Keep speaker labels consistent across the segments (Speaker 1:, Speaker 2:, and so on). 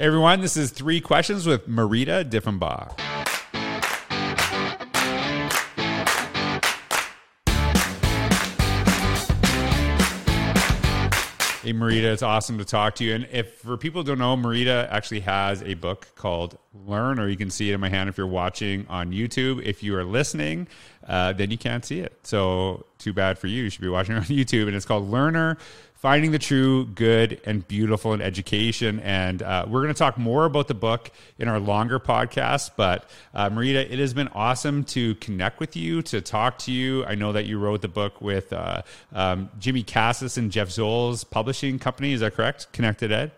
Speaker 1: Hey everyone, this is Three Questions with Marita Diffenbaugh. Hey Marita, it's awesome to talk to you. And if for people don't know, Marita actually has a book called Learn, or you can see it in my hand if you're watching on YouTube. If you are listening, uh, then you can't see it. So too bad for you. You should be watching it on YouTube. And it's called Learner Finding the True, Good, and Beautiful in Education. And uh, we're going to talk more about the book in our longer podcast. But uh, Marita, it has been awesome to connect with you, to talk to you. I know that you wrote the book with uh, um, Jimmy Casas and Jeff Zoul's publishing company. Is that correct? ConnectEDD?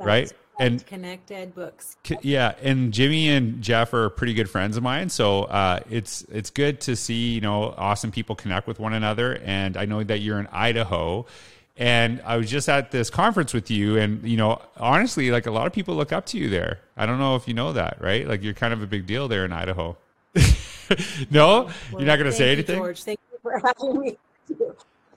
Speaker 2: That's
Speaker 1: right?
Speaker 2: And connected books.
Speaker 1: Yeah, and Jimmy and Jeff are pretty good friends of mine, so uh, it's it's good to see you know awesome people connect with one another. And I know that you're in Idaho, and I was just at this conference with you, and you know honestly, like a lot of people look up to you there. I don't know if you know that, right? Like you're kind of a big deal there in Idaho. no, well, you're not going to say anything.
Speaker 2: George, thank you for having me.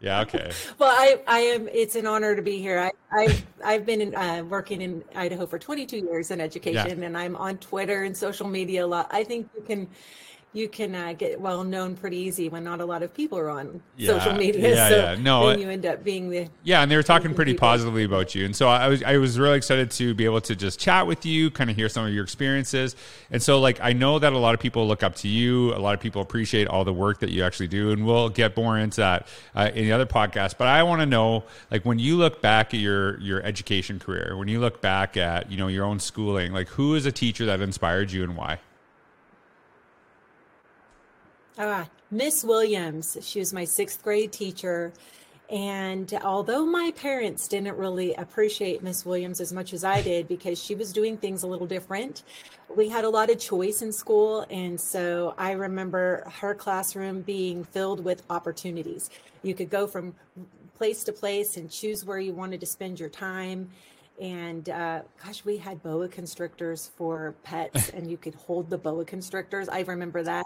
Speaker 1: Yeah. Okay.
Speaker 2: well, I, I am. It's an honor to be here. I, I've, I've been in, uh, working in Idaho for 22 years in education, yeah. and I'm on Twitter and social media a lot. I think you can you can uh, get well known pretty easy when not a lot of people are on yeah, social media.
Speaker 1: Yeah,
Speaker 2: so
Speaker 1: yeah. No,
Speaker 2: then you end up being the
Speaker 1: yeah, and they were talking pretty people. positively about you, and so I was I was really excited to be able to just chat with you, kind of hear some of your experiences, and so like I know that a lot of people look up to you, a lot of people appreciate all the work that you actually do, and we'll get more into that uh, in the other podcast. But I want to know like when you look back at your your education career, when you look back at you know your own schooling, like who is a teacher that inspired you and why?
Speaker 2: Ah, Miss Williams. She was my sixth grade teacher. And although my parents didn't really appreciate Miss Williams as much as I did because she was doing things a little different, we had a lot of choice in school. And so I remember her classroom being filled with opportunities. You could go from place to place and choose where you wanted to spend your time and uh, gosh, we had boa constrictors for pets, and you could hold the boa constrictors. I remember that.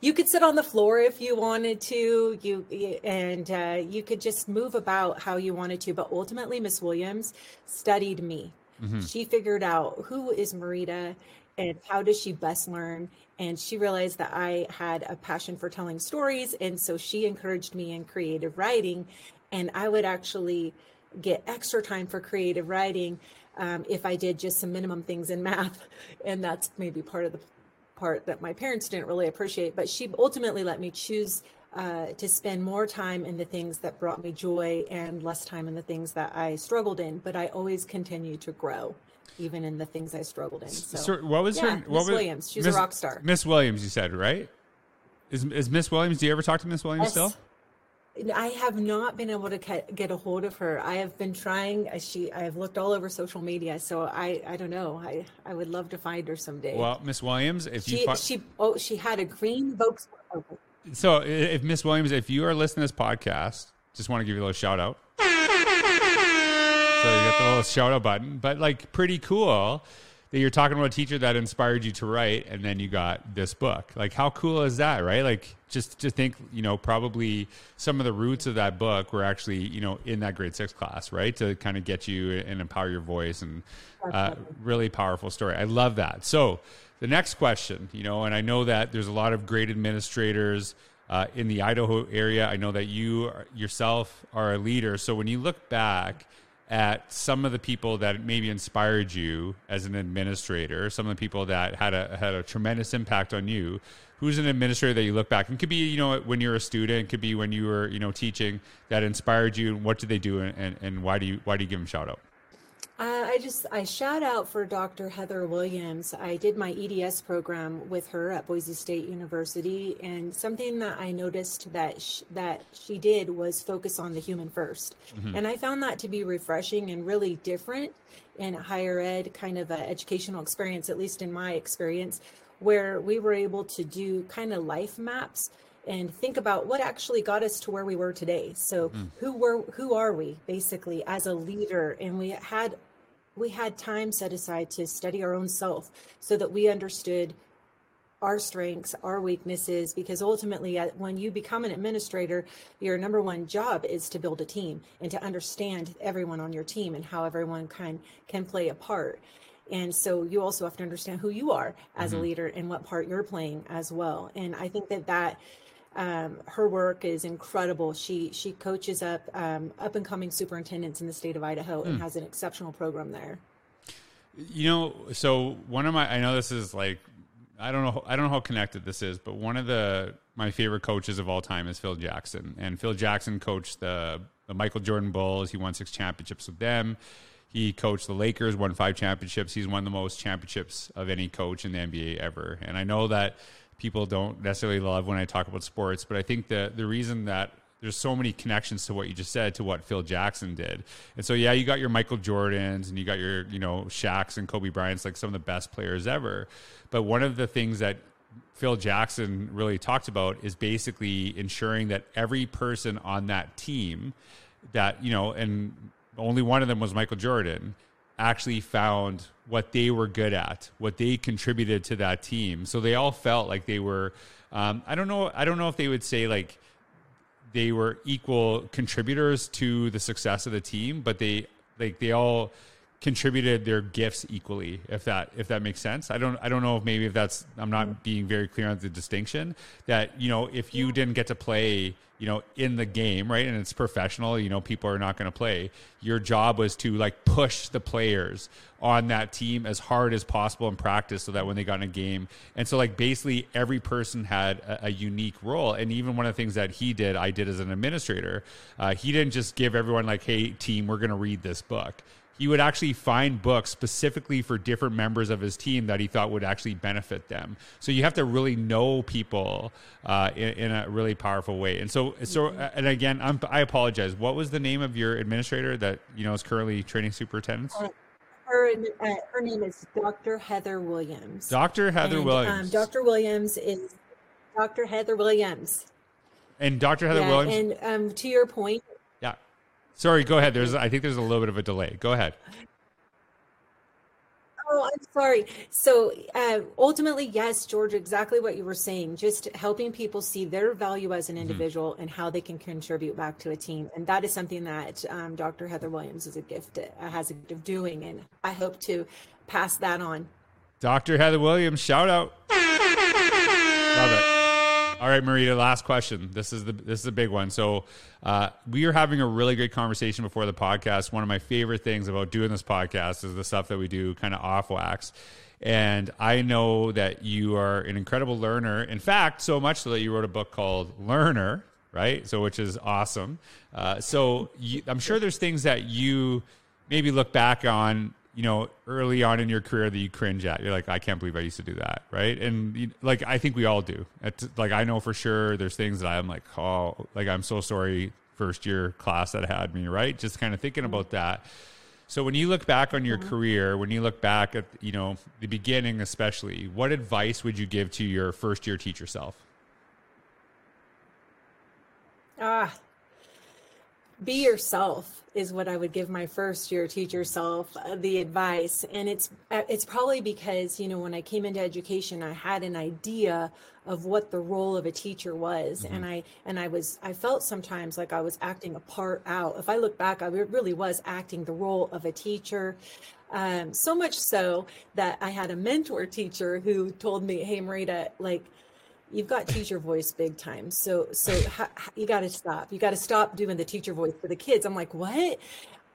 Speaker 2: You could sit on the floor if you wanted to. You and uh, you could just move about how you wanted to. But ultimately, Miss Williams studied me. Mm-hmm. She figured out who is Marita and how does she best learn. And she realized that I had a passion for telling stories, and so she encouraged me in creative writing. And I would actually get extra time for creative writing um, if I did just some minimum things in math. And that's maybe part of the part that my parents didn't really appreciate. But she ultimately let me choose uh, to spend more time in the things that brought me joy and less time in the things that I struggled in. But I always continue to grow. Even in the things I struggled in. So,
Speaker 1: so what was
Speaker 2: yeah,
Speaker 1: her? What
Speaker 2: Miss
Speaker 1: was,
Speaker 2: Williams? She's
Speaker 1: Miss,
Speaker 2: a rock star.
Speaker 1: Miss Williams, you said right? Is is Miss Williams? Do you ever talk to Miss Williams
Speaker 2: yes.
Speaker 1: still?
Speaker 2: I have not been able to get a hold of her. I have been trying. Uh, she, I have looked all over social media, so I, I don't know. I, I would love to find her someday.
Speaker 1: Well, Miss Williams, if
Speaker 2: she,
Speaker 1: you, fi-
Speaker 2: she, oh, she had a green Volkswagen.
Speaker 1: So, if Miss Williams, if you are listening to this podcast, just want to give you a little shout out. So you got the little shout out button, but like pretty cool that you're talking about a teacher that inspired you to write and then you got this book. Like how cool is that right? Like just to think you know probably some of the roots of that book were actually you know in that grade six class right? To kind of get you and empower your voice and uh, really powerful story. I love that. So the next question you know and i know that there's a lot of great administrators uh, in the idaho area. I know that you yourself are a leader. So when you look back at some of the people that maybe inspired you as an administrator, some of the people that had a had a tremendous impact on you. Who's an administrator that you look back and could be you know when you're a student, could be when you were you know teaching that inspired you, and what did they do, and, and why do you why do you give them shout out?
Speaker 2: Uh, I just I shout out for Dr. Heather Williams. I did my EDS program with her at Boise State University, and something that I noticed that sh- that she did was focus on the human 1st mm-hmm. and I found that to be refreshing and really different in higher ed kind of an educational experience, at least in my experience, where we were able to do kind of life maps and think about what actually got us to where we were today. So mm. who were who are we basically as a leader? And we had we had time set aside to study our own self so that we understood our strengths, our weaknesses, because ultimately, when you become an administrator, your number one job is to build a team and to understand everyone on your team and how everyone can can play a part. And so you also have to understand who you are as mm-hmm. a leader and what part you're playing as well. And I think that that um, her work is incredible. She she coaches up um, up and coming superintendents in the state of Idaho and mm. has an exceptional program there.
Speaker 1: You know, so one of my I know this is like I don't know I don't know how connected this is, but one of the my favorite coaches of all time is Phil Jackson, and Phil Jackson coached the the Michael Jordan Bulls. He won six championships with them. He coached the Lakers, won five championships. He's won the most championships of any coach in the NBA ever. And I know that people don't necessarily love when I talk about sports, but I think the the reason that there's so many connections to what you just said to what Phil Jackson did. And so yeah, you got your Michael Jordans and you got your, you know, Shaqs and Kobe Bryant's like some of the best players ever. But one of the things that Phil Jackson really talked about is basically ensuring that every person on that team that, you know, and only one of them was Michael Jordan, actually found what they were good at, what they contributed to that team. So they all felt like they were. Um, I don't know. I don't know if they would say like they were equal contributors to the success of the team, but they like they all contributed their gifts equally if that if that makes sense. I don't i don't know if maybe if that's i'm not being very clear on the distinction that you know if you didn't get to play you know in the game right and it's professional you know people are not going to play your job was to like push the players on that team as hard as possible in practice so that when they got in a game and so like basically every person had a, a unique role and even one of the things that he did i did as an administrator uh, he didn't just give everyone like hey team we're going to read this book he would actually find books specifically for different members of his team that he thought would actually benefit them. So you have to really know people uh, in, in, a really powerful way. And so, so, mm-hmm. and again, I'm, i apologize. What was the name of your administrator that you know is currently training superintendents? Uh,
Speaker 2: her, uh, her name is Dr. Heather Williams.
Speaker 1: Dr. Heather and, Williams.
Speaker 2: Um, Dr. Williams is Dr. Heather Williams.
Speaker 1: And Dr. Heather
Speaker 2: yeah,
Speaker 1: Williams.
Speaker 2: And um, to your point,
Speaker 1: Sorry, go ahead. There's, I think there's a little bit of a delay. Go ahead.
Speaker 2: Oh, I'm sorry. So uh, ultimately, yes, George, exactly what you were saying. Just helping people see their value as an mm-hmm. individual mm-hmm. and how they can contribute back to a team, and that is something that um, Dr. Heather Williams is a gift uh, has a gift of doing, and I hope to pass that on.
Speaker 1: Dr. Heather Williams, shout out. Love it. All right, Marita. Last question. This is the this is a big one. So uh, we are having a really great conversation before the podcast. One of my favorite things about doing this podcast is the stuff that we do kind of off wax. And I know that you are an incredible learner. In fact, so much so that you wrote a book called Learner, right? So which is awesome. Uh, so you, I'm sure there's things that you maybe look back on you know, early on in your career that you cringe at. You're like, I can't believe I used to do that, right? And you, like, I think we all do. It's, like, I know for sure there's things that I'm like, oh, like I'm so sorry, first year class that had me, right? Just kind of thinking mm-hmm. about that. So when you look back on your mm-hmm. career, when you look back at you know the beginning, especially, what advice would you give to your first year teacher self?
Speaker 2: Ah, be yourself is what I would give my first year teacher self uh, the advice. And it's uh, it's probably because you know when I came into education I had an idea of what the role of a teacher was. Mm-hmm. and I and I was I felt sometimes like I was acting a part out. If I look back I really was acting the role of a teacher. Um, so much so that I had a mentor teacher who told me hey Marita like you've got teacher voice big time. So so ha, you got to stop. You got to stop doing the teacher voice for the kids. I'm like, what?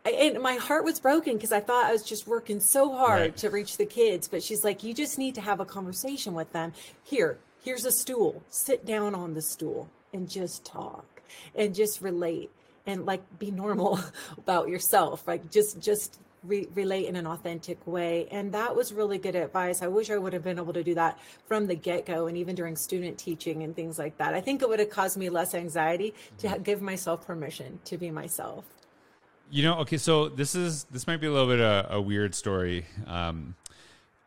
Speaker 2: and my heart was broken because I thought I was just working so hard right. to reach the kids. But she's like, you just need to have a conversation with them. Here, here's a stool. Sit down on the stool and just talk and just relate and like be normal about yourself. Like just just re- relate in an authentic way. And that was really good advice. I wish I would have been able to do that from the get go and even during student teaching and things like that. I think it would have caused me less anxiety to ha- give myself permission to be myself.
Speaker 1: You know, okay, so this is this might be a little bit a, a weird story. Um,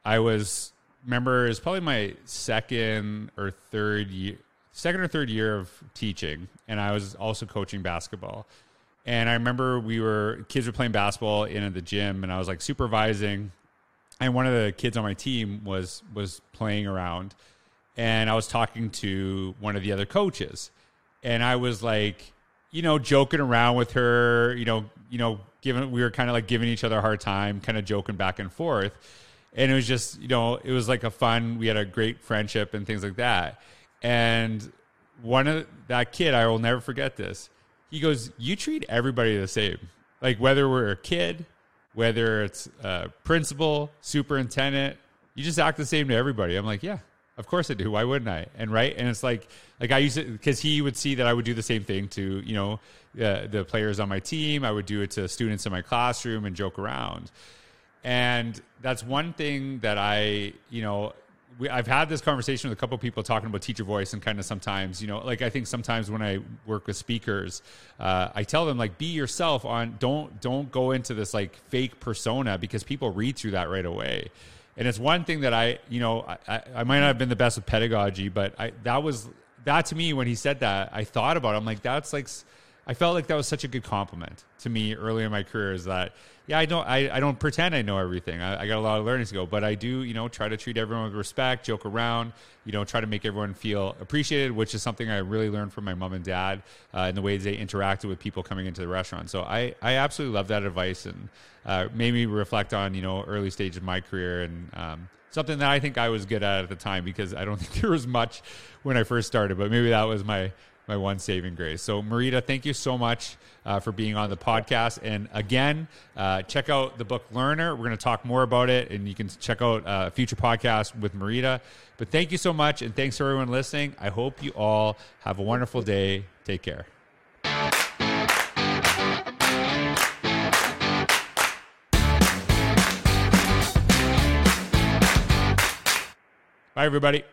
Speaker 1: I was remember it's probably my second or third year, second or third year of teaching, and I was also coaching basketball. And I remember we were kids were playing basketball in the gym, and I was like supervising, and one of the kids on my team was was playing around, and I was talking to one of the other coaches, and I was like, you know, joking around with her, you know, you know, giving we were kind of like giving each other a hard time, kind of joking back and forth, and it was just, you know, it was like a fun. We had a great friendship and things like that, and one of that kid, I will never forget this. He goes, "You treat everybody the same, like whether we're a kid." Whether it's uh, principal, superintendent, you just act the same to everybody. I'm like, yeah, of course I do. Why wouldn't I? And right, and it's like, like I used to, because he would see that I would do the same thing to you know uh, the players on my team. I would do it to students in my classroom and joke around. And that's one thing that I, you know, we, I've had this conversation with a couple people talking about teacher voice and kind of sometimes, you know, like I think sometimes when I work with speakers, uh, I tell them like be yourself on don't don't go into this like fake persona because people read through that right away. And it's one thing that I, you know, I, I might not have been the best with pedagogy, but I that was that to me when he said that I thought about it. I'm like that's like I felt like that was such a good compliment to me early in my career is that yeah, I don't I, I don't pretend I know everything. I, I, got a lot of learning to go, but I do, you know, try to treat everyone with respect, joke around, you know, try to make everyone feel appreciated, which is something I really learned from my mom and dad uh, in the ways they interacted with people coming into the restaurant. So I, I absolutely love that advice and uh, made me reflect on, you know, early stage of my career and um, something that I think I was good at at the time because I don't think there was much when I first started, but maybe that was my my one saving grace. So, Marita, thank you so much uh, for being on the podcast. And again, uh, check out the book Learner. We're going to talk more about it, and you can check out uh, future podcasts with Marita. But thank you so much, and thanks to everyone listening. I hope you all have a wonderful day. Take care. Bye, everybody.